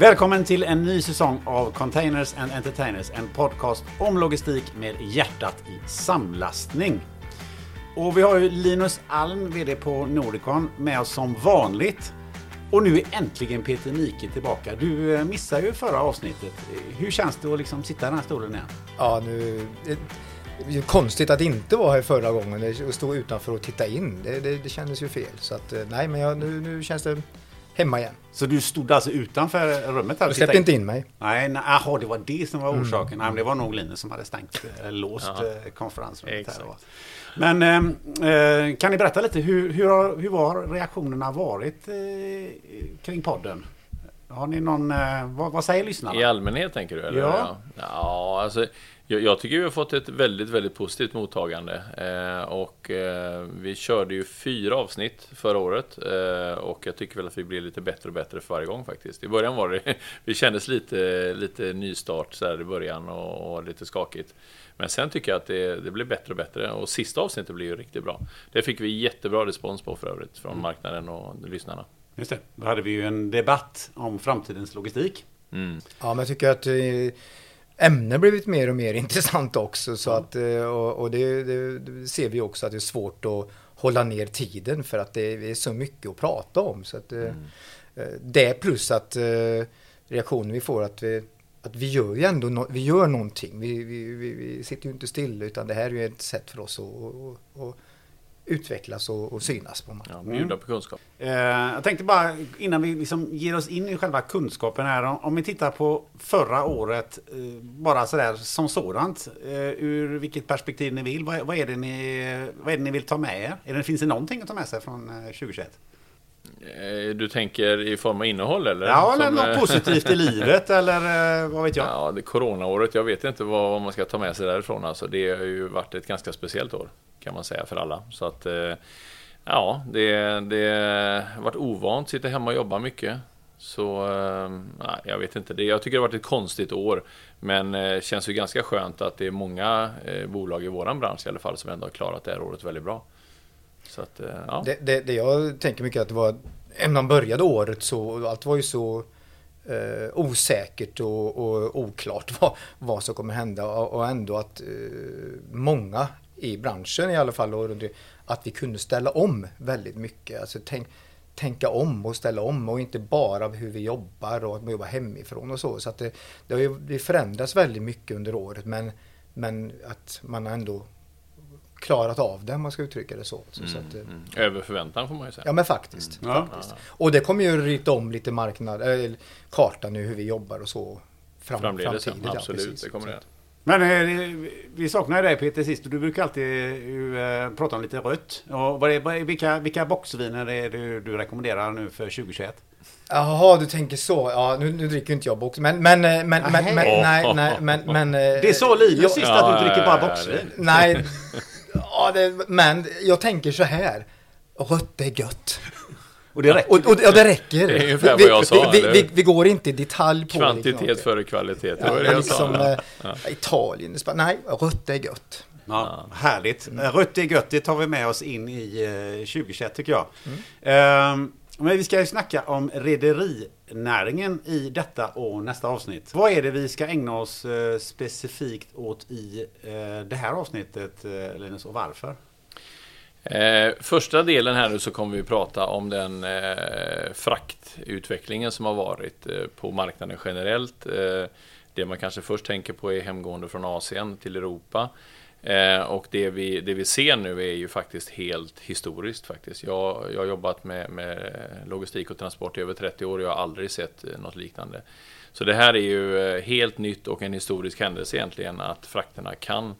Välkommen till en ny säsong av Containers and Entertainers, en podcast om logistik med hjärtat i samlastning. Och vi har ju Linus Alm, VD på Nordicon, med oss som vanligt. Och nu är äntligen Peter Nike tillbaka. Du eh, missade ju förra avsnittet. Hur känns det att liksom sitta i den här stolen igen? Ja, nu... Det är konstigt att inte vara här förra gången och stå utanför och titta in. Det, det, det kändes ju fel. Så att, eh, nej, men jag, nu, nu känns det hemma igen. Så du stod alltså utanför rummet? Här Du släppte inte in mig. Nej, nej aha, det var det som var orsaken. Mm. Nej, men det var nog Linus som hade stängt, äh, låst Ja. äh, konferensrummet. Här. Men äh, kan ni berätta lite, hur, hur, har, hur har reaktionerna varit äh, kring podden? Har ni någon, äh, vad, vad säger lyssnarna? I allmänhet tänker du? Eller? Ja. ja alltså, jag, jag tycker vi har fått ett väldigt, väldigt positivt mottagande. Eh, och eh, vi körde ju fyra avsnitt förra året. Eh, och jag tycker väl att vi blir lite bättre och bättre för varje gång faktiskt. I början var det, vi kändes lite, lite nystart så här i början och, och lite skakigt. Men sen tycker jag att det, det blir bättre och bättre. Och sista avsnittet blir ju riktigt bra. Det fick vi jättebra respons på för övrigt från marknaden och lyssnarna. Just det, då hade vi ju en debatt om framtidens logistik. Mm. Ja, men jag tycker att ämnen blivit mer och mer intressant också. Så att, eh, och och det, det, ser vi också att det är svårt att hålla ner tiden för att det är så mycket att prata om. Så att, eh, eh, Det plus att reaktionen vi får att vi, att vi gör ju ändå no vi gör någonting. Vi, vi, vi, vi sitter ju inte still utan det här är ju ett sätt för oss att, att, att utvecklas och, och synas på marknaden. Ja, bjuda på kunskap. Eh, jag tänkte bara innan vi liksom ger oss in i själva kunskapen här. Om, om vi tittar på förra året, eh, bara sådär som sådant. Eh, ur vilket perspektiv ni vill. Vad, vad, är det ni, vad är det ni vill ta med er? Är det, finns det någonting att ta med sig från eh, 2021? Eh, Du tänker i form av innehåll eller? Ja, eller Som, något positivt i livet eller vad vet jag? Ja, det coronaåret, jag vet inte vad, vad man ska ta med sig därifrån. Alltså, det har ju varit ett ganska speciellt år, kan man säga, för alla. Så att, eh, ja, det, det har varit ovant, sitta hemma och jobba mycket. Så, eh, nej, jag vet inte. Det, jag tycker det har varit ett konstigt år. Men det känns ju ganska skönt att det är många bolag i våran bransch i alla fall som ändå har klarat det här året väldigt bra. Så att, ja. Det, det, det jag tänker mycket att det var, när man började året så, allt var ju så eh, osäkert och, och oklart vad, vad som kommer hända och, och ändå att eh, många i branschen i alla fall, och att vi kunde ställa om väldigt mycket. Alltså tänk, tänka om och ställa om och inte bara hur vi jobbar och att man jobbar hemifrån och så. Så att det, det har ju det förändras väldigt mycket under året men, men att man har ändå klarat av det om man ska uttrycka det så. så, så att, eh, Mm. Över förväntan får man ju säga. Ja men faktiskt. Ja. faktiskt. Och det kommer ju rita om lite marknad, äh, kartan nu hur vi jobbar och så. Fram, Framledes, ja. absolut. precis. det kommer det. Men eh, vi saknar dig Peter sist och du brukar alltid eh, prata om lite rött. Och vad är, vilka, vilka boxviner är det du, du rekommenderar nu för 2021? Jaha, du tänker så. Ja, nu, nu dricker inte jag box. Men, men, men, men, men, Nähä. nej, nej, men, men. Det sa Linus jag- sist att du dricker bara boxvin. Nej, ja, det, men jag tänker så här. Rött är gött. Och det räcker. Och, och, ja, det räcker. Det är ungefär vi, vad jag sa, vi, vi, vi, vi går inte i detalj på Kvantitet liksom. före kvalitet. Det Ja, var det sa. liksom, Ja. eh, Italien, Spanien. Nej, rött är gött. Ja, härligt. Rött är gött, det tar vi med oss in i eh, 2021 tycker jag. Ehm, men vi ska ju snacka om rederinäringen i detta och nästa avsnitt. Vad är det vi ska ägna oss eh, specifikt åt i eh, det här avsnittet eh, Linus och varför? Eh, första delen här nu så kommer vi prata om den eh, fraktutvecklingen som har varit eh, på marknaden generellt. Eh, det man kanske först tänker på är hemgående från Asien till Europa. Eh, och det vi, det vi ser nu är ju faktiskt helt historiskt faktiskt. Jag, jag har jobbat med, med logistik och transport i över 30 år och jag har aldrig sett eh, något liknande. Så det här är ju eh, helt nytt och en historisk händelse egentligen att frakterna kan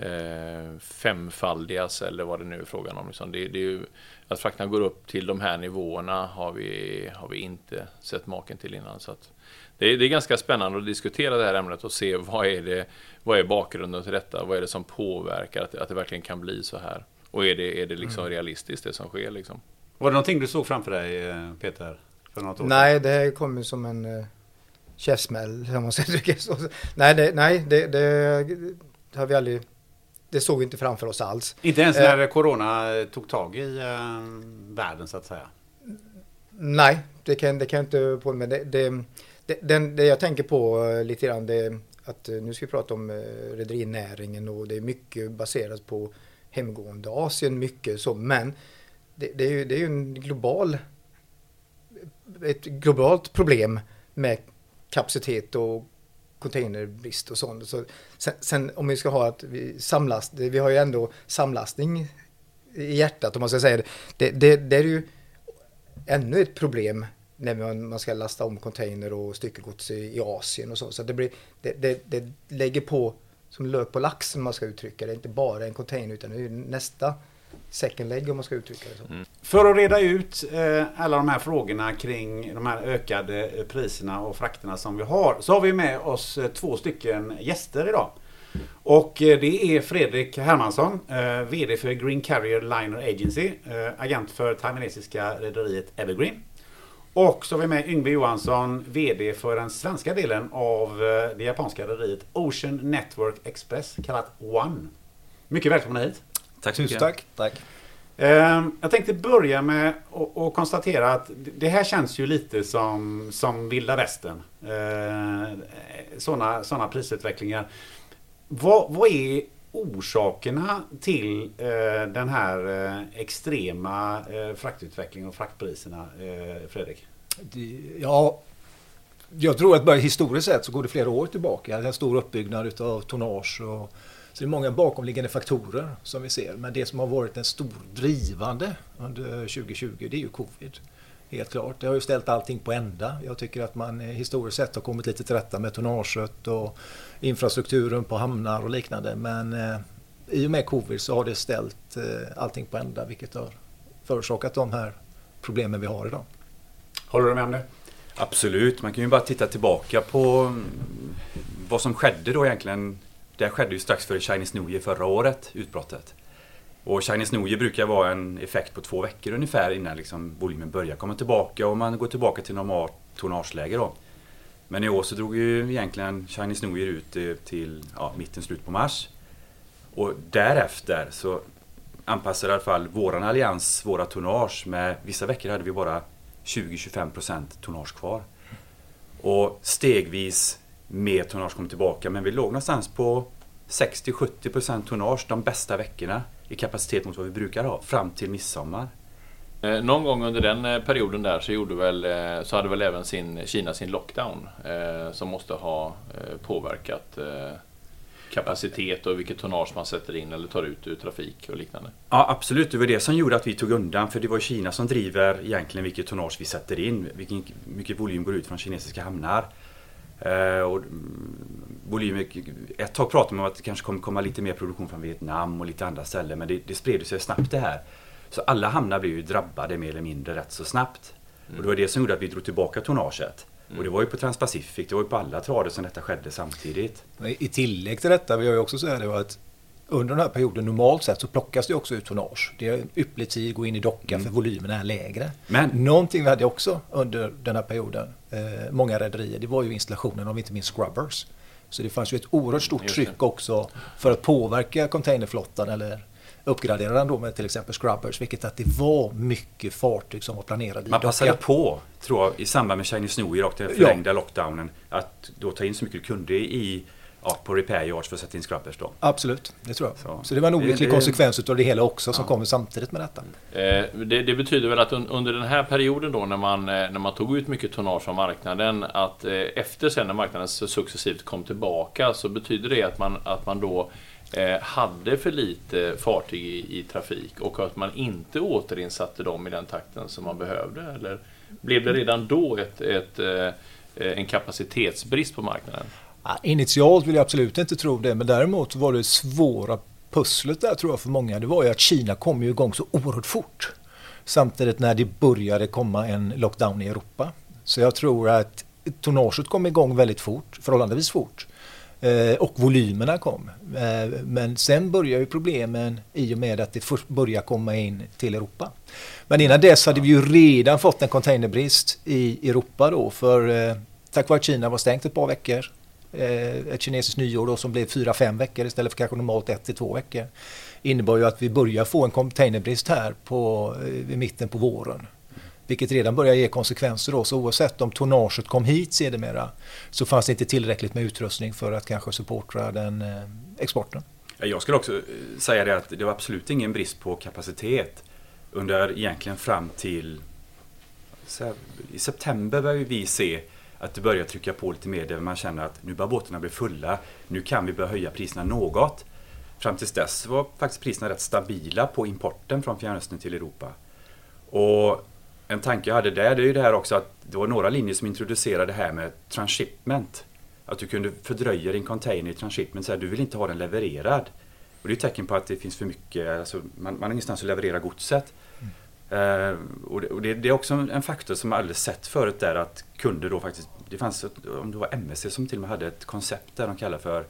eh, femfaldigas eller vad det nu är frågan om. Liksom det, det är ju, att frakterna går upp till de här nivåerna har vi, har vi inte sett maken till innan. Så att det, är, det är ganska spännande att diskutera det här ämnet och se vad är, det, vad är bakgrunden till detta? Vad är det som påverkar att, att det verkligen kan bli så här? Och är det, är det liksom realistiskt det som sker? Liksom? Var det någonting du såg framför dig eh, Peter? För något år sedan? Nej, det här kommer som en uh, käftsmäll. Nej, det, nej det, det, det har vi aldrig... Det såg vi inte framför oss alls. Inte ens Eh. när Corona tog tag i eh, världen så att säga. Nej, det kan, det kan jag inte på med. Det, det, det, den, det jag tänker på eh, lite grann det att eh, nu ska vi prata om eh, rederinäringen och det är mycket baserat på hemgående Asien, mycket så, men det, det är ju det är ju en global ett globalt problem med kapacitet och containerbrist och sånt. Så sen, sen, om vi ska ha att vi samlast, vi har ju ändå samlastning i hjärtat om man ska säga det. Det, det, det är ju ännu ett problem när man, man ska lasta om container och styckegods i, i Asien och så. Så det, blir, det, det, det lägger på som lök på laxen man ska uttrycka det. är Inte bara en container utan det är nästa second leg om man ska uttrycka det så. Mm. För att reda ut eh, alla de här frågorna kring de här ökade eh, priserna och frakterna som vi har så har vi med oss eh, två stycken gäster idag. Och eh, det är Fredrik Hermansson, eh, VD för Green Carrier Liner Agency, eh, agent för taiwanesiska rederiet Evergreen. Och så har vi med Yngve Johansson, VD för den svenska delen av det japanska rederiet Ocean Network Express, kallat One. Mycket välkomna hit. Tack så mycket. Tack. tack. Jag tänkte börja med att konstatera att det här känns ju lite som, som vilda västern. Sådana såna prisutvecklingar. Vad, vad är orsakerna till eh, den här eh, extrema eh, fraktutvecklingen och fraktpriserna, eh, Fredrik? Ja, jag tror att bara historiskt sett så går det flera år tillbaka. En stor uppbyggnad av tonnage och så det är många bakomliggande faktorer som vi ser. Men det som har varit en stor drivande under 2020 det är ju covid. Helt klart. Det har ju ställt allting på ända. Jag tycker att man eh, historiskt sett har kommit lite till rätta med tonnaget och infrastrukturen på hamnar och liknande. Men eh, i och med covid så har det ställt eh, allting på ända vilket har förorsakat de här problemen vi har idag. Håller du med om det? Absolut, man kan ju bara titta tillbaka på mm, vad som skedde då egentligen. Det skedde ju strax före Chinese New Year förra året, utbrottet. Och Chinese New Year brukar vara en effekt på två veckor ungefär innan liksom volymen börjar komma tillbaka och man går tillbaka till normalt tonnageläge då. Men i år så drog ju egentligen Chinese New Year ut eh, till ja, mitten, slut på mars. Och därefter så anpassade i alla fall våran allians våra tonnage med vissa veckor hade vi bara 20-25% tonnage kvar. Och stegvis mer tonnage kom tillbaka men vi låg någonstans på 60-70% tonnage de bästa veckorna i kapacitet mot vad vi brukar ha fram till midsommar. Eh, någon gång under den eh, perioden där så, gjorde väl, eh, så hade väl även sin, Kina sin lockdown som måste ha påverkat kapacitet och vilket tonnage man sätter in eller tar ut ur trafik och liknande. Ja absolut, det var det som gjorde att vi tog undan för det var Kina som driver egentligen vilket tonnage vi sätter in, vilken mycket volym går ut från kinesiska hamnar. Eh, och mm, volymer, ett tag pratade man om att det kanske kommer komma lite mer produktion från Vietnam och lite andra ställen men det, det spred sig snabbt det här. Så alla hamnar blev ju drabbade mer eller mindre rätt så snabbt. Mm. Och det var det som gjorde att vi drog tillbaka tonnaget. Mm. Och det var ju på Transpacific, det var ju på alla trader som detta skedde samtidigt. I tillägg till detta vill jag också säga det att under den här perioden normalt sett så plockas det också ut tonnage. Det är ypperlig tid att gå in i docka mm. för volymerna är lägre. Men någonting vi hade också under den här perioden, eh, många rederier, det var ju installationen av inte minst scrubbers. Så det fanns ju ett oerhört stort tryck också för att påverka containerflottan eller uppgradera den då med till exempel scrubbers, vilket att det var mycket fartyg som var planerade Man passade på, tror jag, i samband med Chinese New Year och den förlängda ja. lockdownen, att då ta in så mycket kunder i ja, på repair yards för att sätta in scrubbers då. Absolut, det tror jag. Så, så det var en olycklig konsekvens utav det hela också som kommer samtidigt med detta. Eh, det, det, betyder väl att un, under den här perioden då när man, eh, när man tog ut mycket tonnage från marknaden att eh, efter sen när marknaden successivt kom tillbaka så betyder det att man, att man då eh, hade för lite fartyg i, i, trafik och att man inte återinsatte dem i den takten som man behövde? Eller blev det redan då ett, ett, ett en kapacitetsbrist på marknaden? Initialt vill jag absolut inte tro det, men däremot var det svåra pusslet där tror jag för många, det var ju att Kina kom ju igång så oerhört fort. Samtidigt när det började komma en lockdown i Europa. Så jag tror att tonnaget kom igång väldigt fort, förhållandevis fort. Eh, och volymerna kom. Eh, men sen börjar ju problemen i och med att det först börjar komma in till Europa. Men innan dess hade vi ju redan fått en containerbrist i Europa då för eh, tack vare att Kina var stängt ett par veckor Eh, ett kinesiskt nyår då som blev 4-5 veckor istället för kanske normalt 1-2 veckor innebar ju att vi börjar få en containerbrist här på, eh, i mitten på våren. Vilket redan börjar ge konsekvenser då. Så oavsett om tonnaget kom hit sedermera så fanns det inte tillräckligt med utrustning för att kanske supporta den eh, exporten. Jag skulle också säga det att det var absolut ingen brist på kapacitet under egentligen fram till i september började vi se att det börjar trycka på lite mer där man känner att nu börjar båtarna bli fulla. Nu kan vi börja höja priserna något. Fram tills dess var faktiskt priserna rätt stabila på importen från Fjärran till Europa. Och en tanke jag hade där det är ju det här också att det var några linjer som introducerade det här med transshipment. Att du kunde fördröja din container i transshipment, så här, du vill inte ha den levererad. Och det är ett tecken på att det finns för mycket, alltså man, man har ingenstans att leverera godset. Eh, och, det, och det, det, är också en faktor som jag aldrig sett förut där att kunder då faktiskt, det fanns, om det var MSC som till och med hade ett koncept där de kallar för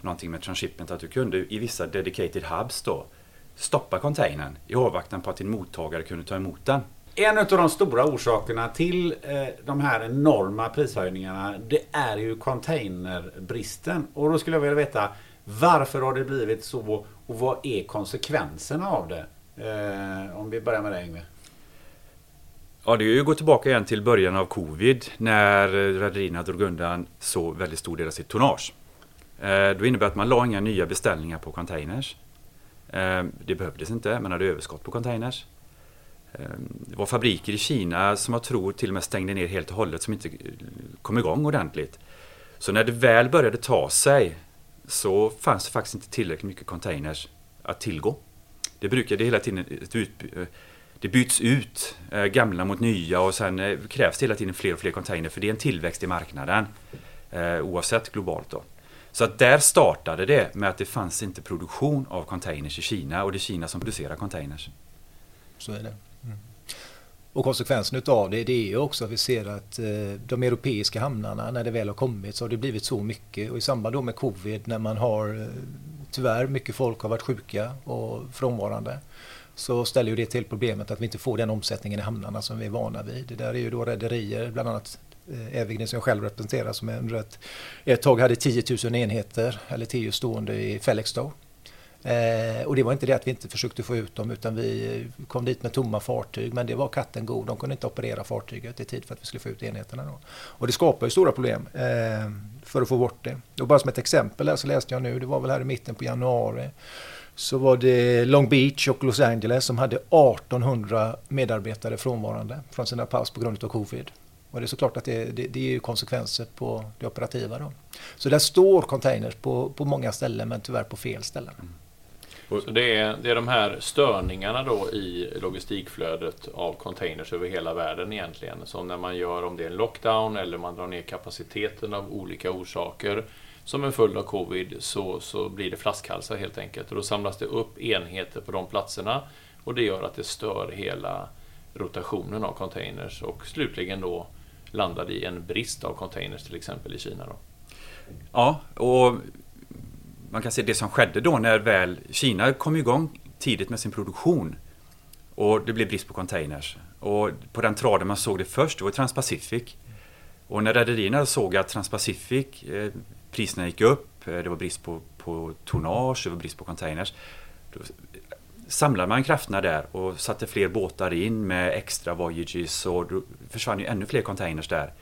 någonting med transshipment, att du kunde i vissa dedicated hubs då stoppa containern i avvaktan på att din mottagare kunde ta emot den. En av de stora orsakerna till eh, de här enorma prishöjningarna det är ju containerbristen. Och då skulle jag vilja veta varför har det blivit så och vad är konsekvenserna av det? Eh, om vi börjar med dig Yngve. Ja, det är ju att gå tillbaka igen till början av covid när eh, rederierna drog undan så väldigt stor del av sitt tonnage. Eh, då innebär det att man la inga nya beställningar på containers. Eh, det behövdes inte, man hade överskott på containers. Eh, det var fabriker i Kina som jag tror till och med stängde ner helt och hållet som inte eh, kom igång ordentligt. Så när det väl började ta sig så fanns det faktiskt inte tillräckligt mycket containers att tillgå. Det brukade hela tiden eh, det byts ut eh, gamla mot nya och sen eh, krävs det hela tiden fler och fler container för det är en tillväxt i marknaden oavsett globalt då. Så att där startade det med att det fanns inte produktion av containers i Kina och det är Kina som producerar containers. Så är det. Mm. Och konsekvensen utav det, det är ju också att vi ser att eh, de europeiska hamnarna när det väl har kommit så har det blivit så mycket och i samband då med covid när man har eh, tyvärr mycket folk har varit sjuka och frånvarande så ställer ju det till problemet att vi inte får den omsättningen i hamnarna som vi är vana vid. Det där är ju då rederier, bland annat eh, Evigny som jag själv representerar som under ett, ett tag hade 10 000 enheter eller TU stående i Felixstowe. Eh, och det var inte det att vi inte försökte få ut dem utan vi kom dit med tomma fartyg men det var katten god. De kunde inte operera fartyget i tid för att vi skulle få ut enheterna. Då. Och det skapar ju stora problem eh, för att få bort det. Och bara som ett exempel här så läste jag nu, det var väl här i mitten på januari så var det Long Beach och Los Angeles som hade 1800 medarbetare frånvarande från sina paus på grund av covid. Och det är såklart att det, det, det är konsekvenser på det operativa. Då. Så där står containers på, på många ställen men tyvärr på fel ställen. Så det är, det är de här störningarna då i logistikflödet av containers över hela världen egentligen. Som när man gör om det är en lockdown eller man drar ner kapaciteten av olika orsaker. Som en följd av covid så, så blir det flaskhalsar helt enkelt. Och då samlas det upp enheter på de platserna. Och det gör att det stör hela rotationen av containers och slutligen då landade i en brist av containers till exempel i Kina. Då. Ja, och man kan se det som skedde då när väl Kina kom igång tidigt med sin produktion och det blev brist på containers. Och på den traden man såg det först, det var Transpacific. Och när rederierna såg att Transpacific, eh, priserna gick upp, eh, det var brist på, på tonnage, det var brist på containers då samlade man krafterna där och satte fler båtar in med extra voyages och då försvann ju ännu fler containers där.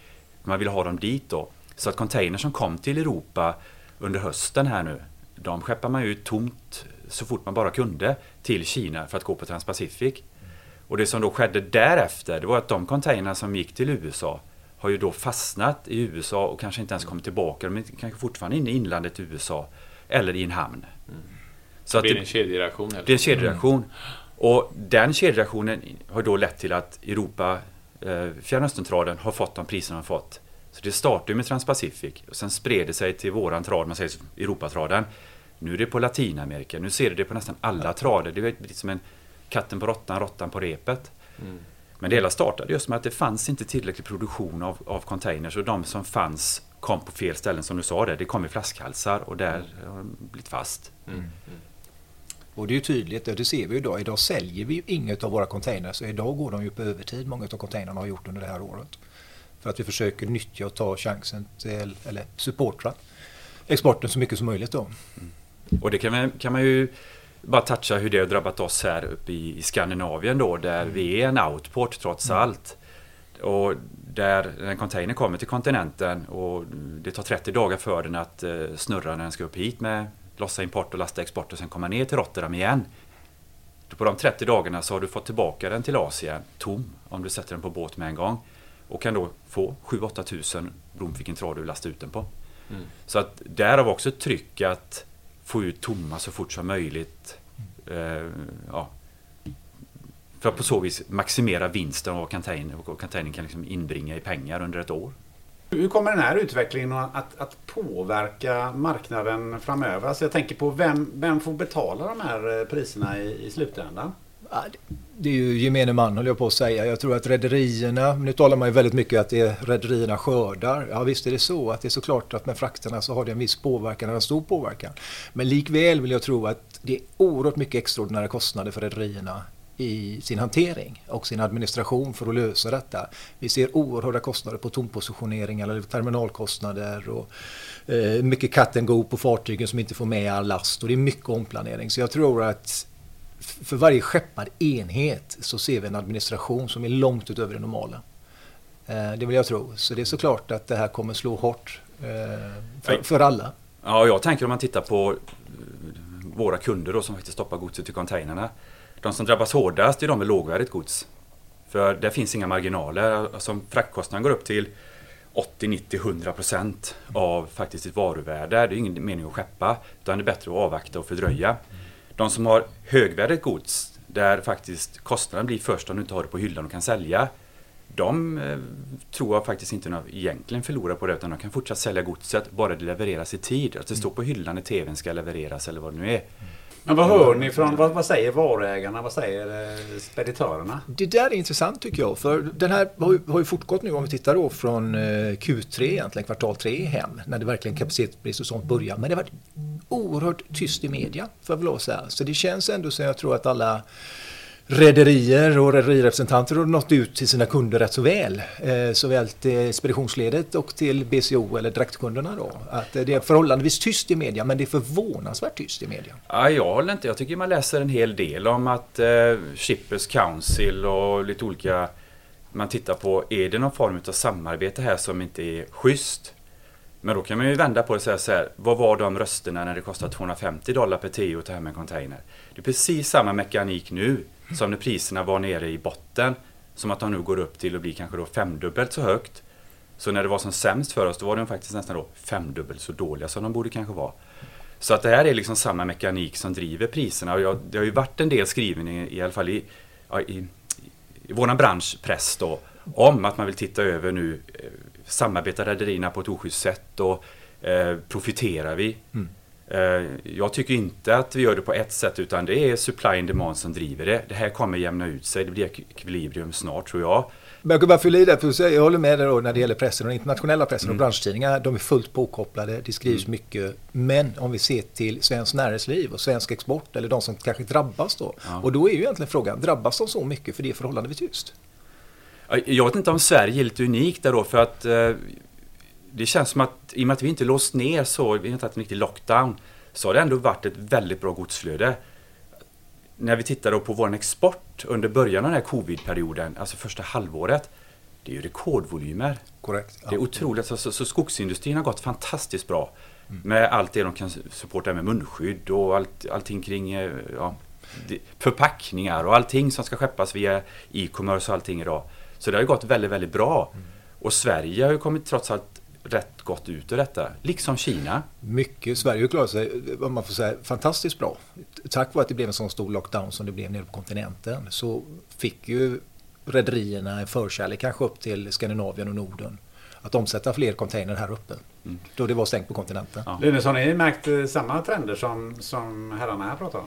Man ville ha dem dit då. Så att containers som kom till Europa under hösten här nu, de skeppar man ut tomt så fort man bara kunde till Kina för att gå på Transpacific. Och det som då skedde därefter, det var att de containers som gick till USA har ju då fastnat i USA och kanske inte ens kommit tillbaka. De är kanske fortfarande inne i inlandet i USA eller i en hamn. Mm. Så det blir en kedjereaktion. Det blir en kedjereaktion. Mm. Och den kedjereaktionen har då lett till att Europa, eh, Fjärran har fått de priser de har fått. Så det startade med Transpacific och sen spred det sig till våran trad, man säger Europatraden. Nu är det på Latinamerika, nu ser du det på nästan alla trader. Det är lite som en katten på råttan, råttan på repet. Mm. Men det hela startade just med att det fanns inte tillräcklig produktion av, av containers och de som fanns kom på fel ställen som du sa det. Det kom i flaskhalsar och där har de blivit fast. Mm. Mm. Och det är ju tydligt, det ser vi idag. Idag säljer vi ju inget av våra containers. Så idag går de ju på övertid, många av containrarna har gjort under det här året. För att vi försöker nyttja och ta chansen till, eller supporta exporten så mycket som möjligt då. Mm. Och det kan man, kan man ju bara toucha hur det har drabbat oss här uppe i, i Skandinavien då, där vi är en outport trots allt. Och där en container kommer till kontinenten och det tar 30 dagar för den att eh, snurra när den ska upp hit med lossa import och lasta export och sen komma ner till Rotterdam igen. På de 30 dagarna så har du fått tillbaka den till Asien tom om du sätter den på båt med en gång. Och kan då få 7-8 tusen beroende på vilken trad du lastar ut den på. Mm. Så att därav också ett tryck att få ut tomma så fort som möjligt. Eh, ja. För att på så vis maximera vinsten av vad container, och containern kan liksom inbringa i pengar under ett år. Hur kommer den här utvecklingen att, att påverka marknaden framöver? Alltså jag tänker på vem, vem får betala de här eh, priserna i, i slutändan? Det- Det är ju gemene man höll jag på att säga. Jag tror att rederierna, nu talar man ju väldigt mycket att det är rederierna skördar. Ja visst är det så att det är såklart att med frakterna så har det en viss påverkan, en stor påverkan. Men likväl vill jag tro att det är oerhört mycket extraordinära kostnader för rederierna i sin hantering och sin administration för att lösa detta. Vi ser oerhörda kostnader på tompositionering eller terminalkostnader och eh, mycket cut and go på fartygen som inte får med all last och det är mycket omplanering. Så jag tror att för varje skeppad enhet så ser vi en administration som är långt utöver det normala. Eh, det vill jag tro. Så det är såklart att det här kommer slå hårt eh, för, för alla. Ja, jag tänker om man tittar på eh, våra kunder då som faktiskt stoppar godset i containrarna. De som drabbas hårdast är de med lågvärdigt gods. För där finns inga marginaler. Alltså fraktkostnaden går upp till 80, 90, 100 procent av faktiskt ett varuvärde. Det är ingen mening att skeppa. Utan det är bättre att avvakta och fördröja. De som har högvärdigt gods, där faktiskt kostnaden blir först om du inte har det på hyllan och kan sälja. De eh, tror jag faktiskt inte egentligen förlorar på det utan de kan fortsätta sälja godset bara det levereras i tid. Att det står på hyllan när tvn ska levereras eller vad det nu är. Mm. Men vad hör ni från, vad, vad säger varuägarna, vad säger eh, speditörerna? Det där är intressant tycker jag. För den här har ju, har ju fortgått nu om vi tittar då från eh, Q3 egentligen, kvartal 3 hem. När det verkligen kapacitetsbrist och sånt börjar. Men det har varit oerhört tyst i media för att säga. Så det känns ändå som jag tror att alla rederier och rederirepresentanter har nått ut till sina kunder rätt så väl. Eh, såväl till speditionsledet och till BCO eller direktkunderna då. Att eh, det är förhållandevis tyst i media men det är förvånansvärt tyst i media. Ja, jag håller inte. Jag tycker man läser en hel del om att eh, Shippers Council och lite olika... Man tittar på, är det någon form av samarbete här som inte är schysst? Men då kan man ju vända på det och säga så här, vad var de rösterna när det kostade 250 dollar per TO att ta hem en container? Det är precis samma mekanik nu som när priserna var nere i botten. Som att de nu går upp till att bli kanske då femdubbelt så högt. Så när det var som sämst för oss, då var de faktiskt nästan då femdubbelt så dåliga som de borde kanske vara. Så att det här är liksom samma mekanik som driver priserna. Och jag, det har ju varit en del skriven i, i alla fall i, ja, i, i vår branschpress då. Om att man vill titta över nu, eh, samarbetar rederierna på ett oschysst sätt och eh, profiterar vi? Mm jag tycker inte att vi gör det på ett sätt utan det är supply and demand som driver det. Det här kommer jämna ut sig, det blir ekvilibrium snart tror jag. Men jag kan bara fylla i det, för jag håller med dig då när det gäller pressen, den internationella pressen och branschtidningar. De är fullt påkopplade, det skrivs mycket. Men om vi ser till svenskt näringsliv och svensk export, eller de som kanske drabbas då. Ja. Och då är ju egentligen frågan, drabbas de så mycket för det är förhållandevis tyst? Ja, Jag vet inte om Sverige är lite unikt där då för att eh, det känns som att i och med att vi inte låst ner så, vi har inte haft en riktig lockdown, så har det ändå varit ett väldigt bra godsflöde. När vi tittar på vår export under början av den här covid-perioden, alltså första halvåret, det är ju rekordvolymer. Korrekt. Det är otroligt. Så, så, så skogsindustrin har gått fantastiskt bra. Med allt det de kan supporta med munskydd och allt, allting kring eh, ja, förpackningar och allting som ska skeppas via e-commerce och allting idag. Så det har ju gått väldigt, väldigt bra. Och Sverige har ju kommit trots allt rätt gott ut ur detta. Liksom Kina. Mycket. Sverige har klarat sig, vad man får säga, fantastiskt bra. Tack vare att det blev en sån stor lockdown som det blev nere på kontinenten så fick ju rederierna en förkärlek kanske upp till Skandinavien och Norden. Att omsätta fler container här uppe. Då det var stängt på kontinenten. Ja. Linus, har ni märkt eh, samma trender som, som herrarna här pratar om?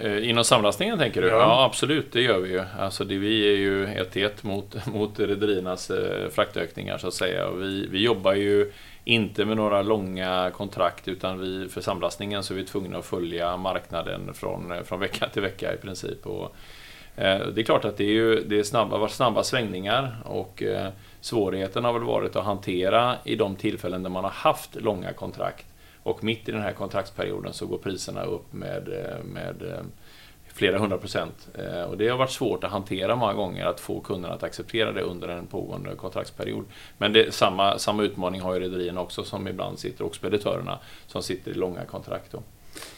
Eh, Inom samlastningen tänker du? Ja. Ja, absolut, det gör vi ju. Alltså det, vi är ju ett till ett mot, mot rederiernas eh, fraktökningar så att säga. Och vi, vi jobbar ju inte med några långa kontrakt utan vi, för samlastningen så är vi tvungna att följa marknaden från, eh, från vecka till vecka i princip. Och, eh, det är klart att det, är ju, det är snabba, snabba svängningar och eh, svårigheten har väl varit att hantera i de tillfällen där man har haft långa kontrakt och mitt i den här kontraktsperioden så går priserna upp med, eh, med eh, flera hundra procent. Eh, och det har varit svårt att hantera många gånger, att få kunderna att acceptera det under en pågående kontraktsperiod. Men det, samma, samma utmaning har ju rederierna också, som ibland sitter, och speditörerna, som sitter i långa kontrakt. Då.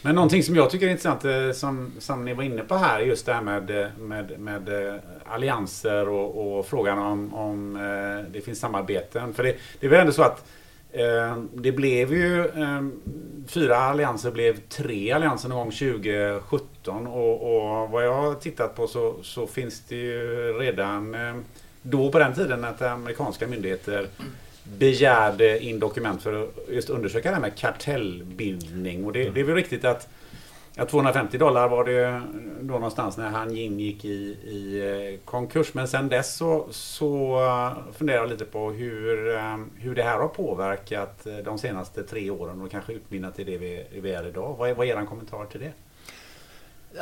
Men någonting som jag tycker är intressant, som, som ni var inne på här, just det här med, med, med allianser och, och frågan om, om det finns samarbeten. För det, det är väl ändå så att Eh, Eh, det blev ju eh, fyra allianser blev tre allianser någon gång 2017 och, och vad jag har tittat på så, så finns det ju redan eh, då på den tiden att amerikanska myndigheter begärde in dokument för att just undersöka det här med kartellbildning. Och det, det är väl riktigt att Ja, 250 dollar var det då någonstans när han ingick gick i, i eh, konkurs. Men sen dess så, så eh, funderar jag lite på hur, eh, hur det här har påverkat de senaste tre åren och kanske utmynnat till det vi, vi är idag. Vad är, vad är er kommentar till det?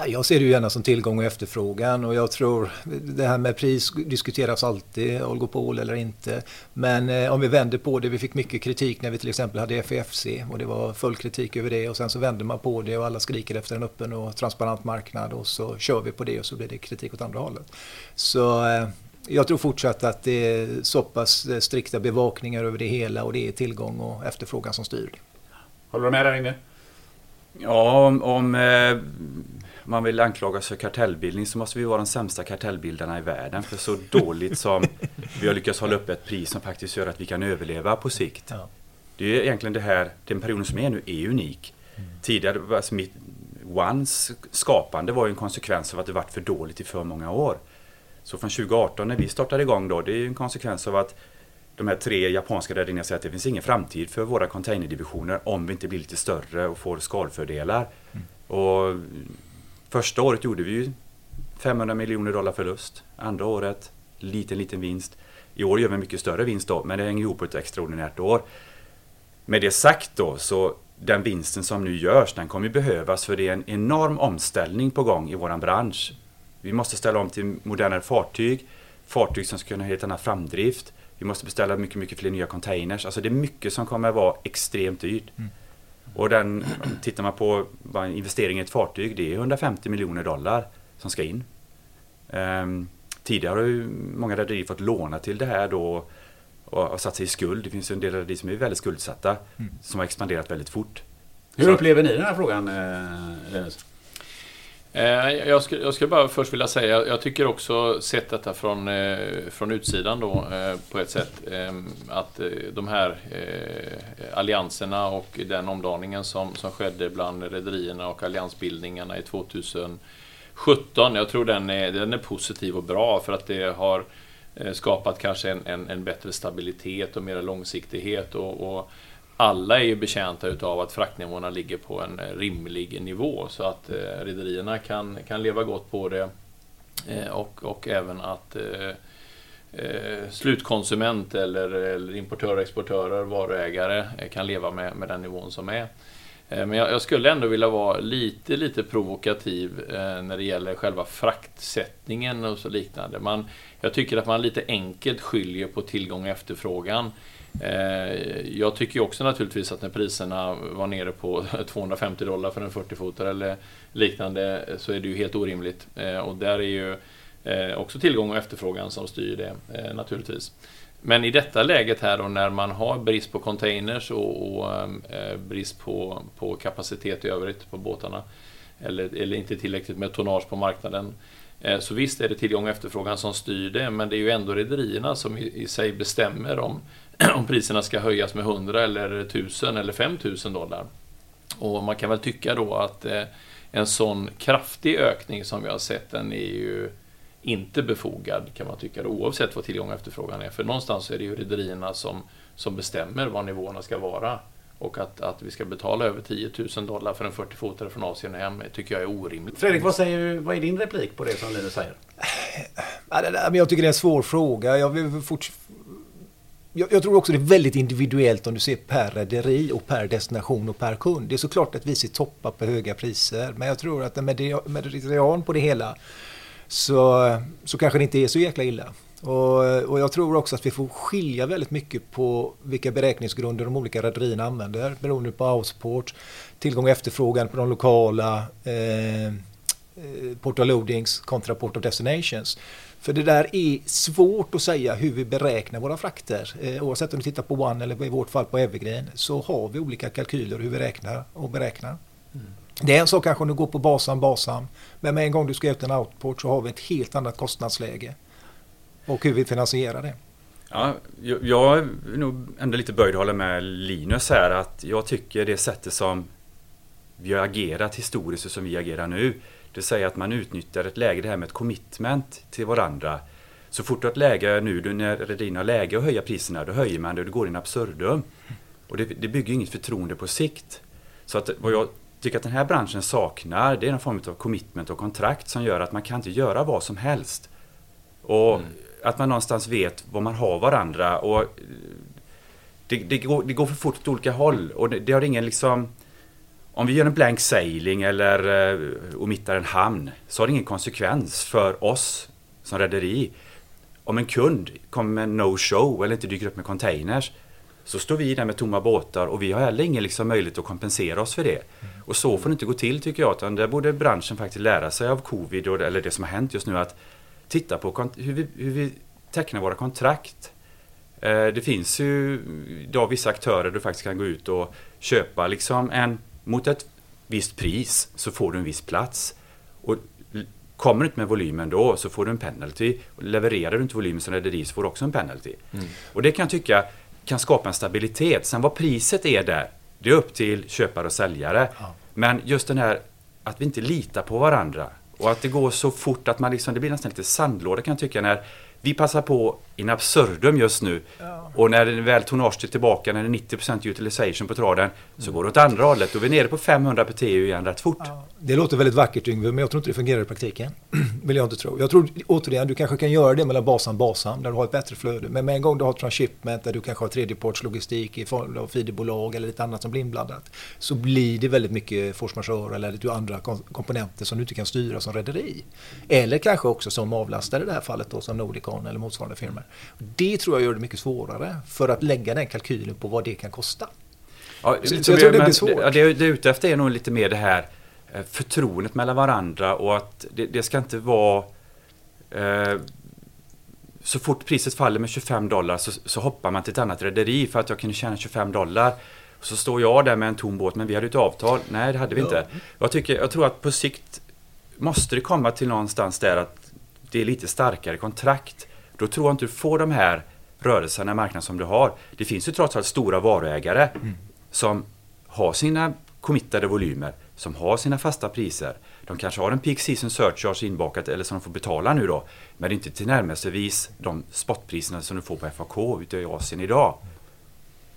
Jag ser det ju gärna som tillgång och efterfrågan och jag tror det här med pris diskuteras alltid, oligopol eller inte. Men eh, om vi vänder på det, vi fick mycket kritik när vi till exempel hade FFC och det var full kritik över det och sen så vänder man på det och alla skriker efter en öppen och transparent marknad och så kör vi på det och så blir det kritik åt andra hållet. Så eh, jag tror fortsatt att det är så pass eh, strikta bevakningar över det hela och det är tillgång och efterfrågan som styr. Håller du med där inne? Ja, om, om eh, man vill anklagas för kartellbildning så måste vi vara de sämsta kartellbildarna i världen. För så dåligt som vi har lyckats hålla upp ett pris som faktiskt gör att vi kan överleva på sikt. Ja. Det är egentligen det här, den perioden som är nu är unik. Mm. Tidigare, alltså mitt, Ones skapande var ju en konsekvens av att det varit för dåligt i för många år. Så från 2018 när vi startade igång då, det är en konsekvens av att de här tre japanska rederierna säger att det finns ingen framtid för våra containerdivisioner om vi inte blir lite större och får skalfördelar. Mm. Och Första året gjorde vi ju 500 miljoner dollar förlust. Andra året liten, liten vinst. I år gör vi en mycket större vinst då, men det hänger ihop på ett extraordinärt år. Med det sagt då, så den vinsten som nu görs, den kommer behövas för det är en enorm omställning på gång i våran bransch. Vi måste ställa om till modernare fartyg, fartyg som ska kunna ha helt annan framdrift. Vi måste beställa mycket, mycket fler nya containers. Alltså det är mycket som kommer att vara extremt dyrt. Mm. Och den, tittar man på vad en investering i ett fartyg, det är 150 miljoner dollar som ska in. Um, tidigare har ju många rederier fått låna till det här då och har satt sig i skuld. Det finns ju en del rederier som är väldigt skuldsatta mm. som har expanderat väldigt fort. Hur Så, upplever ni den här frågan, eh, Linus? Eh, jag skulle, jag skulle bara först vilja säga, jag tycker också sett detta från, eh, från utsidan då eh, på ett sätt att de här allianserna och den omdaningen som, som skedde bland rederierna och alliansbildningarna i 2017, jag tror den är, den är positiv och bra för att det har skapat kanske en, en, en bättre stabilitet och mer långsiktighet och, och alla är ju betjänta utav att fraktnivåerna ligger på en eh, rimlig nivå så att eh, rederierna kan, kan leva gott på det eh, och, och även att eh, eh slutkonsument eller, eller importörer, exportörer, varuägare eh, kan leva med, med den nivån som är. Eh, men jag, jag, skulle ändå vilja vara lite, lite provokativ eh, när det gäller själva fraktsättningen och så liknande. Man, jag tycker att man lite enkelt skiljer på tillgång och efterfrågan. Eh, jag tycker också naturligtvis att när priserna var nere på 250 dollar för en 40-fotare eller liknande eh, så är det ju helt orimligt. Eh, och där är ju också tillgång och efterfrågan som styr det naturligtvis. Men i detta läget här då när man har brist på containers och, och brist på, på kapacitet i övrigt på båtarna eller, eller inte tillräckligt med tonnage på marknaden Eh, så visst är det tillgång och efterfrågan som styr det, men det är ju ändå rederierna som i, sig bestämmer om om priserna ska höjas med 100 eller 1000 eller 5000 dollar. Och man kan väl tycka då att eh, en sån kraftig ökning som vi har sett, den är ju inte befogad kan man tycka, oavsett vad tillgång och efterfrågan är. För någonstans är det ju rederierna som, som bestämmer vad nivåerna ska vara. Och att, att vi ska betala över 10 000 dollar för en 40-fotare från Asien hem tycker jag är orimligt. Fredrik, vad, säger, vad är din replik på det som Linus säger? Jag tycker det är en svår fråga. Jag vill fort, jag, jag, tror också det är väldigt individuellt om du ser per rederi och per destination och per kund. Det är såklart att vi ser toppar på höga priser men jag tror att med median på det hela så, så kanske det inte är så jäkla illa. Och, och jag tror också att vi får skilja väldigt mycket på vilka beräkningsgrunder de olika rederierna använder beroende på outport, tillgång och efterfrågan på de lokala eh, eh port of loadings kontra port of destinations. För det där är svårt att säga hur vi beräknar våra frakter. Eh, oavsett om du tittar på One eller i vårt fall på Evergreen så har vi olika kalkyler hur vi räknar och beräknar. Mm. Det är en sak kanske om du går på Basam, Basam. Men med en gång du ska ut en outport så har vi ett helt annat kostnadsläge. Och hur vi finansierar det. Ja, jag, är nog ändå lite böjd att hålla med Linus här att jag tycker det sättet som vi har agerat historiskt och som vi agerar nu det säger att man utnyttjar ett läge, det här med ett commitment till varandra. Så fort du har ett läge nu när rederierna har läge att höja priserna, då höjer man det och det går in absurdum. Och det, det bygger inget förtroende på sikt. Så att vad jag tycker att den här branschen saknar, det är en form av commitment och kontrakt som gör att man kan inte göra vad som helst. Och mm att man någonstans vet vad man har varandra. Och eh, det, det, går, det går för fort åt olika håll och det, det har ingen liksom om vi gör en blank sailing eller eh, uh, omittar en hamn så har det ingen konsekvens för oss som rederi. Om en kund kommer med no-show eller inte dyker upp med containers så står vi där med tomma båtar och vi har heller ingen liksom möjlighet att kompensera oss för det. Och så får det inte gå till tycker jag. Utan där borde branschen faktiskt lära sig av covid och, eller det som har hänt just nu att titta på hur vi, hur vi tecknar våra kontrakt. Eh, det finns ju idag vissa aktörer du faktiskt kan gå ut och köpa liksom en mot ett visst pris så får du en viss plats. Och kommer du inte med volymen då så får du en penalty. Levererar du inte volymen som rederi så får du också en penalty. Mm. Och det kan jag tycka kan skapa en stabilitet. Sen vad priset är där, det är upp till köpare och säljare. Ja. Men just den här att vi inte litar på varandra och att det går så fort att man liksom, det blir nästan lite sandlåda kan jag tycka när vi passar på in absurdum just nu. Ja. Och när det väl tonnage är tillbaka, när det är 90% utilization på traden, så går det åt andra hållet och vi är nere på 500 per TU igen rätt fort. Ja. Det låter väldigt vackert Yngve, men jag tror inte det fungerar i praktiken. Vill jag inte tro. Jag tror återigen, du kanske kan göra det mellan Basan och Basan, där du har ett bättre flöde. Men med en gång du har transshipment, där du kanske har tredjepartslogistik i form av feederbolag eller lite annat som blir inblandat, så blir det väldigt mycket force majeure eller andra komponenter som du inte kan styra som rederi. Eller kanske också som avlastare i det här fallet då, som Nordic Icon eller motsvarande firmor. Det tror jag gör det mycket svårare för att lägga den kalkylen på vad det kan kosta. Ja, så, så jag tror det blir svårt. Det, det jag är ute efter är nog lite mer det här eh, förtroendet mellan varandra och att det, det ska inte vara eh, så fort priset faller med 25 dollar så, så hoppar man till ett annat rederi för att jag kunde tjäna 25 dollar. Så står jag där med en tom båt, men vi hade ett avtal. Nej, det hade vi ja. inte. Jag, tycker, jag tror att på sikt måste det komma till någonstans där att det är lite starkare kontrakt. Då tror jag inte du får de här rörelserna i marknaden som du har. Det finns ju trots allt stora varuägare mm. som har sina committade volymer, som har sina fasta priser. De kanske har en peak season surcharge inbakat eller som de får betala nu då. Men det är inte tillnärmelsevis de spotpriserna som du får på FAK ute i Asien idag.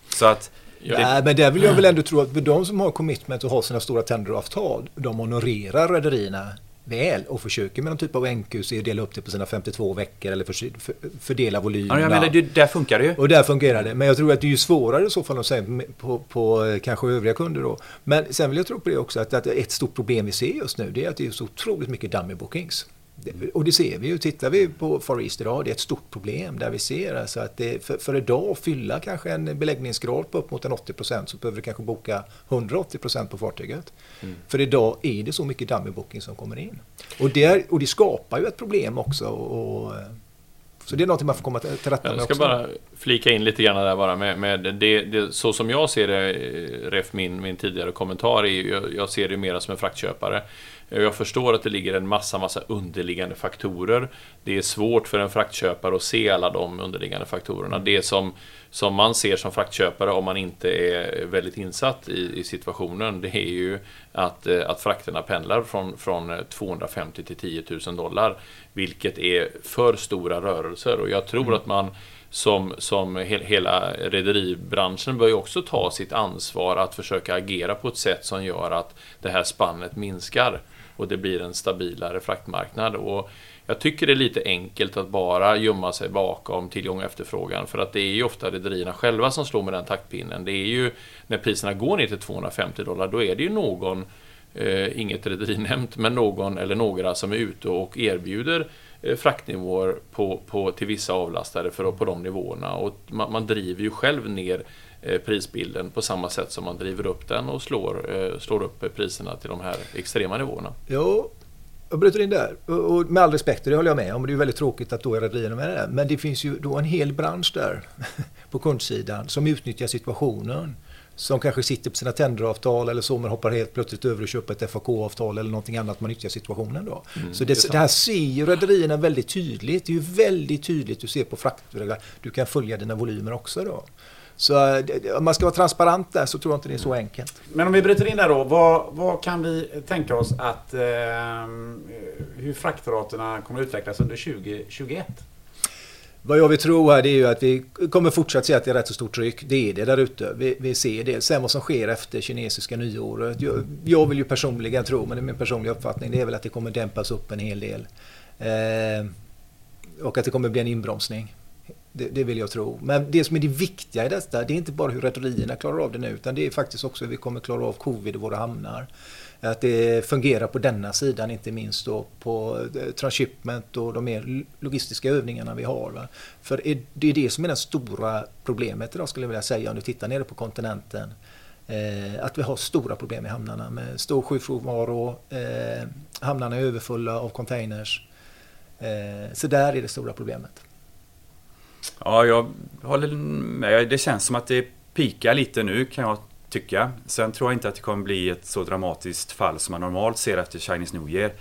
Så att Ja, det... men där vill jag väl ändå tro att de som har commitment och har sina stora tenderavtal, de honorerar rederierna väl och försöker med någon typ av NQC dela upp det på sina 52 veckor eller för, för, fördela volymerna. Ja, jag menar, det, där funkar det ju. Och där fungerar det. Men jag tror att det är ju svårare i så fall att säga på, på eh, kanske övriga kunder då. Men sen vill jag tro på det också att, att ett stort problem vi ser just nu det är att det är så otroligt mycket dummy bookings. Och det ser vi ju. Tittar vi på Far East idag, det är ett stort problem där vi ser alltså att det, för, för idag att fylla kanske en beläggningsgrad på upp mot en 80% så behöver du kanske boka 180% på fartyget. Mm. För idag är det så mycket dummy booking som kommer in. Och det, och det skapar ju ett problem också. Och, så det är något man får komma till rätta med Jag ska också. bara flika in lite grann där bara med, med det, det, Så som jag ser det, ref min, min tidigare kommentar, är, jag, jag ser det mer som en fraktköpare. Jag förstår att det ligger en massa, massa underliggande faktorer. Det är svårt för en fraktköpare att se alla de underliggande faktorerna. Det som, som man ser som fraktköpare om man inte är väldigt insatt i, i situationen, det är ju att, eh, att frakterna pendlar från, från 250 till 10 000 dollar. Vilket är för stora rörelser och jag tror mm. att man som, som he, hela rederibranschen bör ju också ta sitt ansvar att försöka agera på ett sätt som gör att det här spannet minskar och det blir en stabilare fraktmarknad. Och jag tycker det är lite enkelt att bara gömma sig bakom tillgång och efterfrågan för att det är ju ofta rederierna själva som slår med den taktpinnen. Det är ju när priserna går ner till 250 dollar, då är det ju någon, eh, inget rederi nämnt, men någon eller några som är ute och erbjuder eh, fraktnivåer på, på, till vissa avlastare för, på de nivåerna. Och man, man driver ju själv ner prisbilden på samma sätt som man driver upp den och slår, eh, slår upp priserna till de här extrema nivåerna. Jo, jag bryter in där. Och med all respekt, det håller jag med om. Det är väldigt tråkigt att då är rederierna med det. Men det finns ju då en hel bransch där på kundsidan som utnyttjar situationen. Som kanske sitter på sina tenderavtal eller så men hoppar helt plötsligt över och köper ett FAK-avtal eller någonting annat. Man nyttjar situationen då. Mm, så det, det, här ser ju rederierna väldigt tydligt. Det är ju väldigt tydligt. Du ser på fraktregler. Du kan följa dina volymer också då. Så eh, om man ska vara transparent där så tror jag inte det är så enkelt. Men om vi bryter in där då. Vad, vad kan vi tänka oss att eh, hur fraktraterna kommer att utvecklas under 2021? Vad jag vill tro här det är ju att vi kommer fortsatt se att det är rätt så stort tryck. Det är det där ute. Vi, vi ser det. Sen vad som sker efter kinesiska nyåret. Jag, jag, vill ju personligen tro, men det är min personliga uppfattning, det är väl att det kommer dämpas upp en hel del. Eh, och att det kommer bli en inbromsning. Det, det, vill jag tro. Men det som är det viktiga i detta, det är inte bara hur rederierna klarar av det nu, utan det är faktiskt också hur vi kommer klara av covid i våra hamnar. Att det fungerar på denna sidan, inte minst då på transhipment transshipment och de mer logistiska övningarna vi har. Va? För det är det som är det stora problemet idag skulle jag vilja säga om du tittar nere på kontinenten. Eh, att vi har stora problem i hamnarna med stor sjukfrånvaro, eh, hamnarna är överfulla av containers. Eh, så där är det stora problemet. Ja, jag håller med. Det känns som att det pikar lite nu kan jag tycka. Sen tror jag inte att det kommer bli ett så dramatiskt fall som man normalt ser efter Chinese New Year.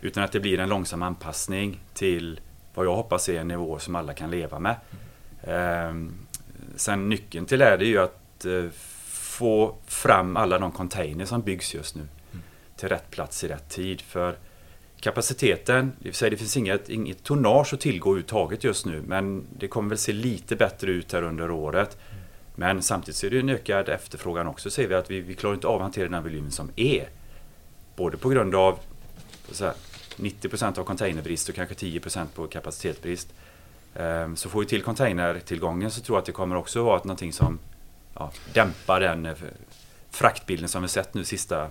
Utan att det blir en långsam anpassning till vad jag hoppas är en nivå som alla kan leva med. Mm. Sen nyckeln till det är ju att eh, få fram alla de containers som byggs just nu. Mm. Till rätt plats i rätt tid. För kapaciteten, det, vill säga det finns inget, inget tonnage att tillgå överhuvudtaget just nu. Men det kommer väl se lite bättre ut här under året. Men samtidigt så är det en ökad efterfrågan också. Ser vi att vi, vi klarar inte av att hantera den här volymen som är. Både på grund av så här, 90% av containerbrist och kanske 10% på kapacitetsbrist. Ehm, så får vi till containertillgången så tror jag att det kommer också vara någonting som ja, dämpar den eh, fraktbilden som vi sett nu sista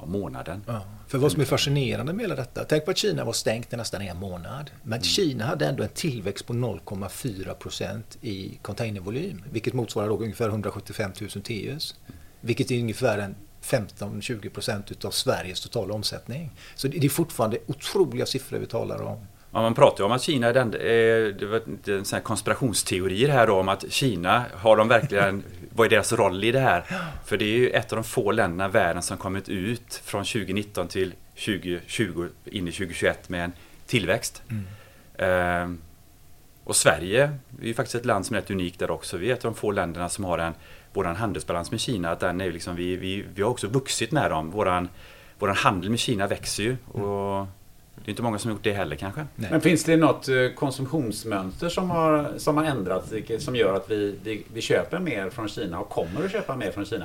ja, månaden. Ja, för vad som är fascinerande med hela detta, tänk på att Kina var stängt i nästan en månad. Men mm. Kina hade ändå en tillväxt på 0,4 procent i containervolym, vilket motsvarar ungefär 175 000 TUs. Vilket är ungefär en 15-20 procent utav Sveriges totala omsättning. Så det är fortfarande otroliga siffror vi talar om. Ja, man pratar ju om att Kina är den, det var en sån konspirationsteorier här då om att Kina, har de verkligen, vad är deras roll i det här? För det är ju ett av de få länderna i världen som kommit ut från 2019 till 2020 in i 2021 med en tillväxt. Mm. Ehm, och Sverige är ju faktiskt ett land som är rätt unikt där också. Vi är ett av de få länderna som har en, våran handelsbalans med Kina, att den är liksom, vi, vi, vi har också vuxit med dem. Våran, våran handel med Kina växer ju. Och det är inte många som har gjort det heller kanske. Nej. Men finns det något eh, konsumtionsmönster som har, som har ändrats som gör att vi, vi, vi, köper mer från Kina och kommer att köpa mer från Kina?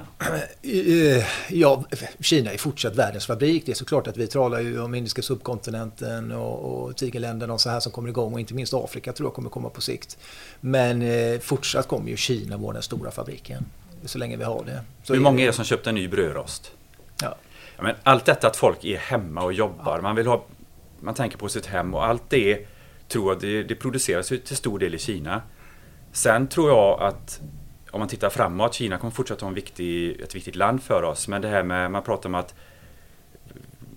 Eh, ja, Kina är fortsatt världens fabrik. Det är såklart att vi talar ju om indiska subkontinenten och, och tigerländerna och så här som kommer igång och inte minst Afrika tror jag kommer komma på sikt. Men eh, fortsatt kommer ju Kina vara den stora fabriken så länge vi har det. Så Hur många är det som köpt en ny brödrost? Ja. ja men allt detta att folk är hemma och jobbar. Ja. Man vill ha man tänker på sitt hem och allt det tror jag det, det produceras till stor del i Kina. Sen tror jag att om man tittar framåt, Kina kommer fortsätta vara viktig, ett viktigt land för oss. Men det här med, man pratar om att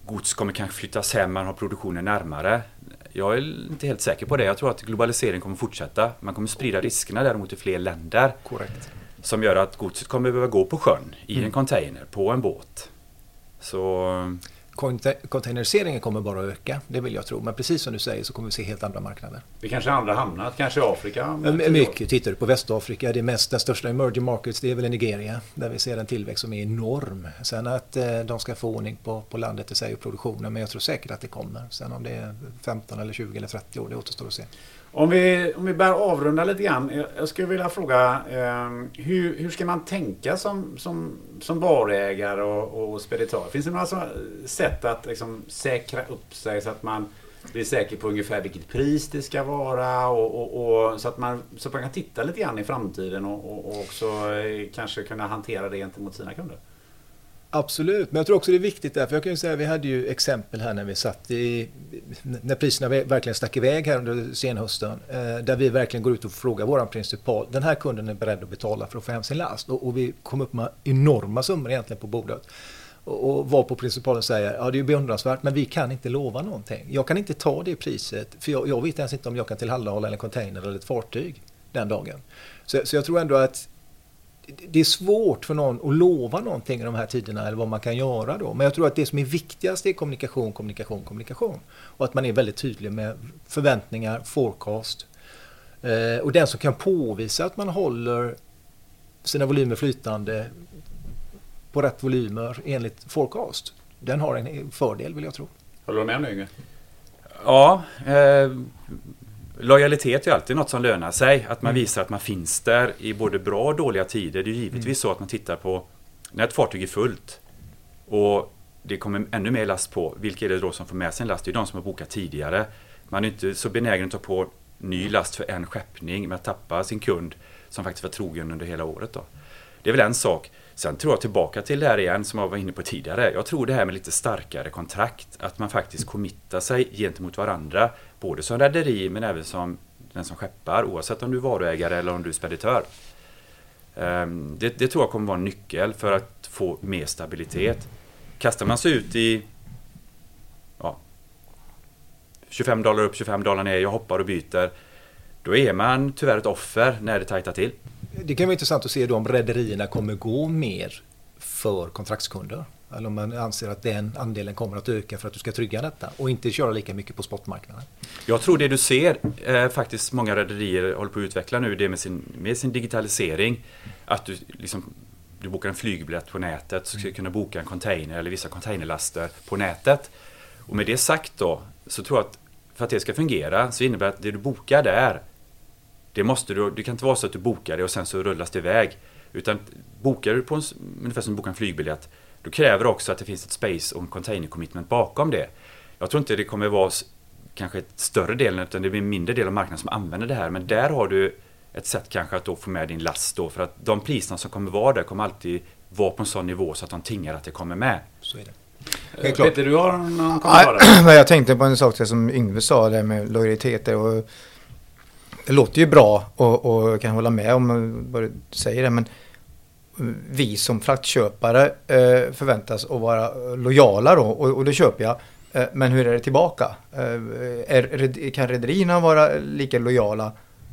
gods kommer kanske flyttas hem, man har produktionen närmare. Jag är inte helt säker på det. Jag tror att globalisering kommer fortsätta. Man kommer sprida riskerna däremot till fler länder. Korrekt. Som gör att godset kommer behöva gå på sjön, i mm. en container, på en båt. Så containeriseringen kommer bara att öka, det vill jag tro. Men precis som du säger så kommer vi se helt andra marknader. Det kanske är andra hamnar, kanske Afrika? Mycket. Tittar du på Västafrika, det mest, den största emerging markets det är väl i Nigeria. Där vi ser en tillväxt som är enorm. Sen att eh, de ska få ordning på, på landet i sig och produktionen, men jag tror säkert att det kommer. Sen om det är 15 eller 20 eller 30 år, det återstår att se. Om vi, om vi börjar avrunda lite grann. Jag skulle vilja fråga eh, hur, hur ska man tänka som, som, som varuägare och, och speditör? Finns det några sätt att liksom, säkra upp sig så att man blir säker på ungefär vilket pris det ska vara och, och, och så, att man, så att man kan titta lite grann i framtiden och, och också eh, kanske kunna hantera det gentemot sina kunder? Absolut, men jag tror också det är viktigt där, för jag kan ju säga vi hade ju exempel här när vi satt i, när priserna verkligen stack iväg här under senhösten, eh, där vi verkligen går ut och frågar våran principal, den här kunden är beredd att betala för att få hem sin last och, och vi kom upp med enorma summor egentligen på bordet. Och, och var på principalen säger, ja det är ju beundransvärt men vi kan inte lova någonting. Jag kan inte ta det priset, för jag, jag vet ens inte om jag kan tillhandahålla en container eller ett fartyg den dagen. Så, så jag tror ändå att det är svårt för någon att lova någonting i de här tiderna eller vad man kan göra då. Men jag tror att det som är viktigast är kommunikation, kommunikation, kommunikation. Och att man är väldigt tydlig med förväntningar, forecast. Eh, och den som kan påvisa att man håller sina volymer flytande på rätt volymer enligt forecast. Den har en fördel vill jag tro. Håller du med om det Yngve? Ja, eh, lojalitet är alltid något som lönar sig. Att man Mm. visar att man finns där i både bra och dåliga tider. Det är givetvis Mm. så att man tittar på när ett fartyg är fullt och det kommer ännu mer last på. Vilka är det då som får med sig en last? Det är de som har bokat tidigare. Man är inte så benägen att ta på ny last för en skeppning med att tappa sin kund som faktiskt var trogen under hela året. Då. Det är väl en sak. Sen tror jag tillbaka till det här igen som jag var inne på tidigare. Jag tror det här med lite starkare kontrakt. Att man faktiskt committar sig gentemot varandra. Både som rederi men även som den som skeppar. Oavsett om du är varuägare eller om du är speditör. Ehm, det, det tror jag kommer vara en nyckel för att få mer stabilitet. Kastar man sig ut i ja, 25 dollar upp, 25 dollar ner, jag hoppar och byter. Då är man tyvärr ett offer när det tajtar till. Det kan vara intressant att se då om rederierna kommer gå mer för kontraktskunder. Eller om man anser att den andelen kommer att öka för att du ska trygga detta och inte köra lika mycket på spotmarknaden. Jag tror det du ser, eh, faktiskt många rederier håller på att utveckla nu, det med sin, med sin digitalisering. Att du, liksom, du bokar en flygbiljett på nätet, så ska du kunna boka en container eller vissa containerlaster på nätet. Och med det sagt då, så tror jag att för att det ska fungera så innebär det att det du bokar där, det måste du, det kan inte vara så att du bokar det och sen så rullas det iväg. Utan bokar du på en, ungefär som du bokar en flygbiljett, då kräver det också att det finns ett space och en container commitment bakom det. Jag tror inte det kommer vara kanske ett större del, utan det blir en mindre del av marknaden som använder det här. Men där har du ett sätt kanske att då få med din last då, för att de priserna som kommer vara där kommer alltid vara på en sån nivå så att de tingar att det kommer med. Så är det. Eh, klart. Peter, du har någon kommentar jag tänkte på en sak som Yngve sa, det med lojaliteter. Och det låter ju bra och, och jag kan hålla med om vad du säger det, men vi som fraktköpare eh, förväntas att vara lojala då och, det köper jag. Eh, men hur är det tillbaka? Eh, är, kan rederierna vara lika lojala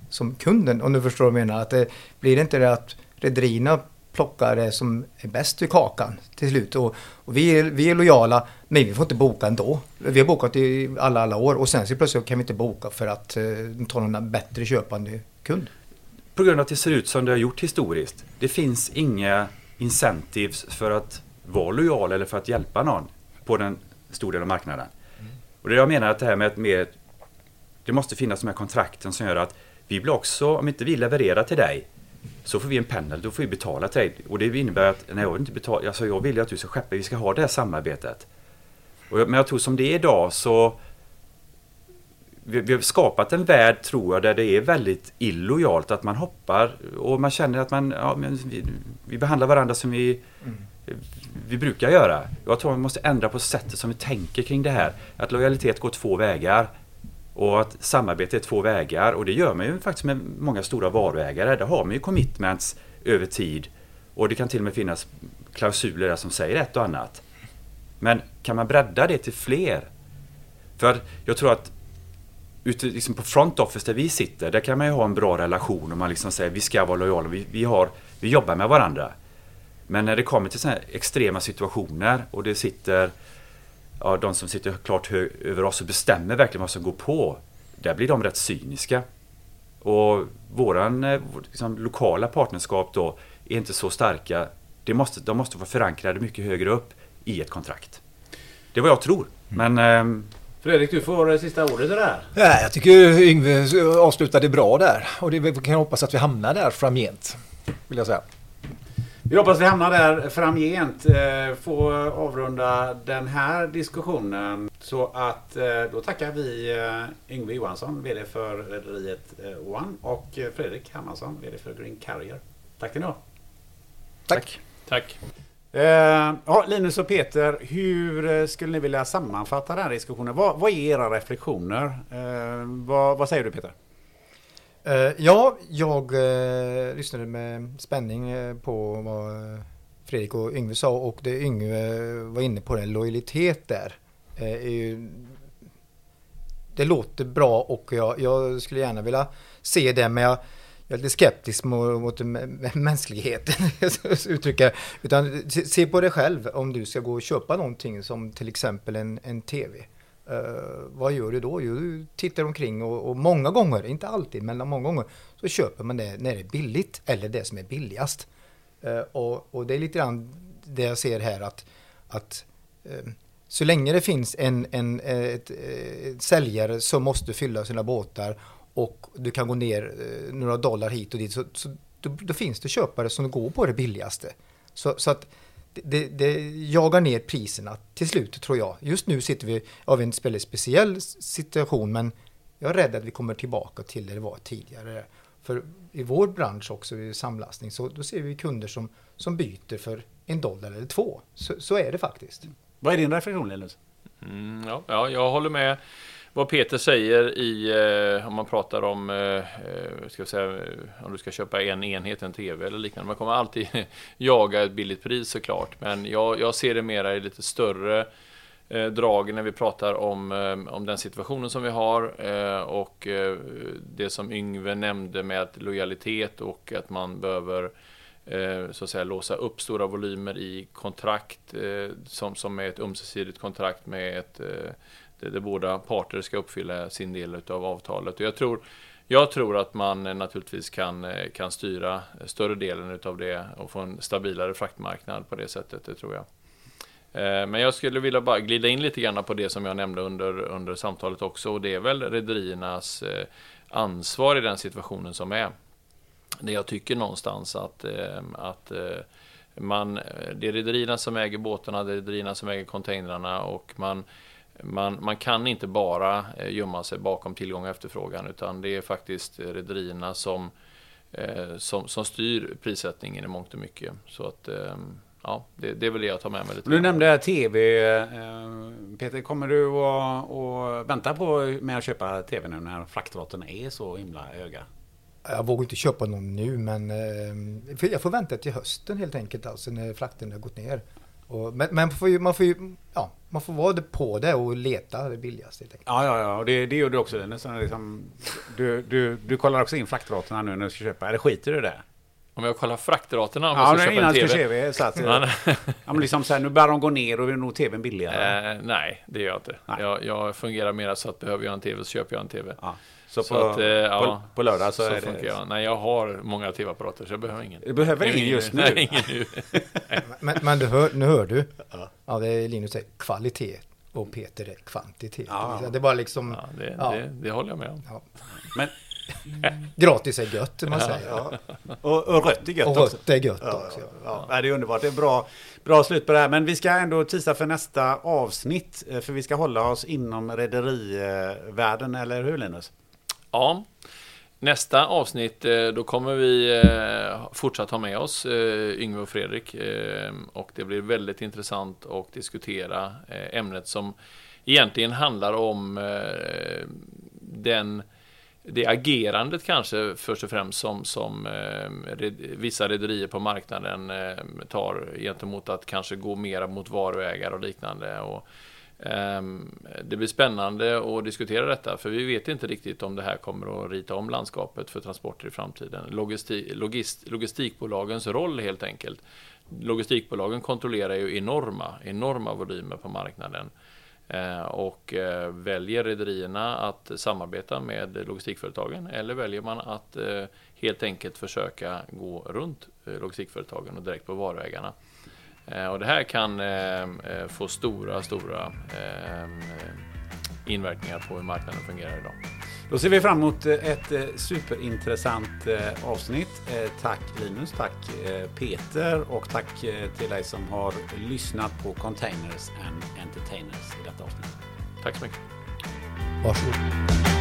som kunden? Om du förstår vad jag menar. Att det, blir det inte det att rederierna plockar det som är bäst i kakan till slut. Och, och vi, är, vi är lojala, men vi får inte boka ändå. Vi har bokat i alla, alla år och sen så plötsligt kan vi inte boka för att eh, ta någon bättre köpande kund. På grund av att det ser ut som det har gjort historiskt. Det finns inga incentives för att vara lojal eller för att hjälpa någon på den stora del av marknaden. Och det jag menar att det här med att mer, det måste finnas de här kontrakten som gör att vi blir också, om inte vi levererar till dig, så får vi en pendel, då får vi betala till dig. Och det innebär att, nej jag vill inte betala, alltså jag vill ju att du ska skeppa, vi ska ha det här samarbetet. Och jag, men jag tror som det är idag så vi, vi har skapat en värld, tror jag, där det är väldigt illojalt att man hoppar och man känner att man, ja, vi, vi behandlar varandra som vi, vi brukar göra. Jag tror man måste ändra på sättet som vi tänker kring det här. Att lojalitet går två vägar och att samarbete är två vägar och det gör man ju faktiskt med många stora varuägare. Där har man ju commitments över tid och det kan till och med finnas klausuler där som säger ett och annat. Men kan man bredda det till fler? För jag tror att ute liksom på front office där vi sitter, där kan man ju ha en bra relation och man liksom säger vi ska vara lojala, vi, vi, har, vi jobbar med varandra. Men när det kommer till sådana extrema situationer och det sitter ja, de som sitter klart hö- över oss och bestämmer verkligen vad som går på. Där blir de rätt cyniska. Och våran eh, liksom, lokala partnerskap då är inte så starka. Det måste, de måste vara förankrade mycket högre upp i ett kontrakt. Det är vad jag tror. Men ehm, Fredrik, du får det sista ordet i det här. Ja, jag tycker Yngve avslutade bra där och det, vi kan hoppas att vi hamnar där framgent. Vill jag säga. Vi hoppas vi hamnar där framgent. Eh, Få avrunda den här diskussionen. Så att eh, då tackar vi eh, Yngve Johansson, VD för rederiet One och Fredrik Hermansson, VD för Green Carrier. Tack till ni ha. Tack. Tack. Eh, ja, Linus och Peter, hur eh, skulle ni vilja sammanfatta den här diskussionen? Vad, vad är era reflektioner? Eh, vad, vad, säger du Peter? Ja, jag lyssnade med spänning på vad Fredrik och Yngve sa och det Yngve var inne på, den lojalitet där. Ju, det låter bra och jag, jag, skulle gärna vilja se det men jag, jag är lite skeptisk mot, mot mänskligheten, uttrycka Utan se på dig själv om du ska gå och köpa någonting som till exempel en, en TV. Uh, eh, vad gör du då? Jo, du tittar omkring och, och, många gånger, inte alltid, men många gånger så köper man det när det är billigt eller det som är billigast. Uh, och, och, det är lite grann det jag ser här att, att uh, så länge det finns en, en ett, ett, säljare som måste fylla sina båtar och du kan gå ner några dollar hit och dit så, så då, då, finns det köpare som går på det billigaste. Så, så att det, det jagar ner priserna till slut tror jag. Just nu sitter vi av en väldigt speciell situation men jag är rädd att vi kommer tillbaka till det det var tidigare. För i vår bransch också, i samlastning, så då ser vi kunder som, som byter för en dollar eller två. Så, så är det faktiskt. Vad är din reflektion Linus? Mm, ja, ja, jag håller med vad Peter säger i, eh, om man pratar om, eh, eh ska säga, om du ska köpa en enhet, en TV eller liknande. Man kommer alltid jaga ett billigt pris såklart. Men jag, jag ser det mera i lite större eh, drag när vi pratar om, eh, om den situationen som vi har. Eh, och eh, det som Yngve nämnde med lojalitet och att man behöver eh, så att säga låsa upp stora volymer i kontrakt eh, som, som är ett ömsesidigt kontrakt med ett där båda parter ska uppfylla sin del av avtalet. Och jag tror, jag tror att man eh, naturligtvis kan, eh, kan styra eh, större delen av det och få en stabilare fraktmarknad på det sättet, det tror jag. Men jag skulle vilja bara glida in lite grann på det som jag nämnde under, under samtalet också och det är väl rederiernas ansvar i den situationen som är. Det jag tycker någonstans att, att man, det är rederierna som äger båtarna, det är rederierna som äger containrarna och man man, man kan inte bara eh, gömma sig bakom tillgång och efterfrågan utan det är faktiskt rederierna som, eh, som, som styr prissättningen i mångt och mycket. Så att ehm, ja, det, det är väl det jag tar med mig lite. Du nämnde TV. Eh, Peter, kommer du att, att vänta på med att köpa TV nu när fraktraten är så himla höga? Jag vågar inte köpa någon nu men jag får vänta till hösten helt enkelt alltså när frakten har gått ner. Och, men, men man, får ju, man, får ju, ja, man får vara på det och leta det billigaste. Ja, ja, ja. Och det, det gör du också. Nästan liksom, du, du, du kollar också in fraktraterna nu när du ska köpa. Eller skiter du det? Om jag kollar fraktraterna om ja, jag ska köpa en TV? Så att, ja, men liksom så här, nu börjar de gå ner och är nog TVn billigare. Eh, nej, det gör jag inte. Jag, jag, fungerar mer så att behöver jag en TV så köper jag en TV. Ja. Så, så på, att, eh, ja, på, på, lördag så, så är det... Jag. Nej, jag har många TV-apparater så jag behöver ingen. Du behöver ingen, just nu? Nej, ingen nu. men, men du hör, nu hör du. Ja. ja, det är Linus säger kvalitet och Peter är kvantitet. Ja. Det är bara liksom... Ja, det, ja. Det, det håller jag med om. Ja. Men, Gratis är gött, man säger. Ja. Och, och rött är gött och också. rött är gött ja, också. Ja. Ja. det är underbart. Det är bra, bra slut på det här. Men vi ska ändå tisa för nästa avsnitt. Eh, för vi ska hålla oss inom rederivärlden, eller hur Linus? Ja, nästa avsnitt eh, då kommer vi eh, fortsatt ha med oss eh, Yngve och Fredrik och det blir väldigt intressant att diskutera ämnet som egentligen handlar om den det agerandet kanske först och främst som, som vissa rederier på marknaden tar gentemot att kanske gå mera mot varuägare och liknande. Och, Ehm, det blir spännande att diskutera detta, för vi vet inte riktigt om det här kommer att rita om landskapet för transporter i framtiden. Logisti logist, logistikbolagens roll helt enkelt. Logistikbolagen kontrollerar ju enorma, enorma volymer på marknaden. Eh, och eh, väljer rederierna att samarbeta med logistikföretagen eller väljer man att eh, helt enkelt försöka gå runt logistikföretagen och direkt på varuägarna? Eh, och det här kan eh, eh, få stora, stora inverkningar på hur marknaden fungerar idag. Då ser vi fram emot ett superintressant avsnitt. Tack Linus, tack Peter och tack till dig som har lyssnat på Containers and Entertainers i detta avsnitt. Tack så mycket. Varsågod.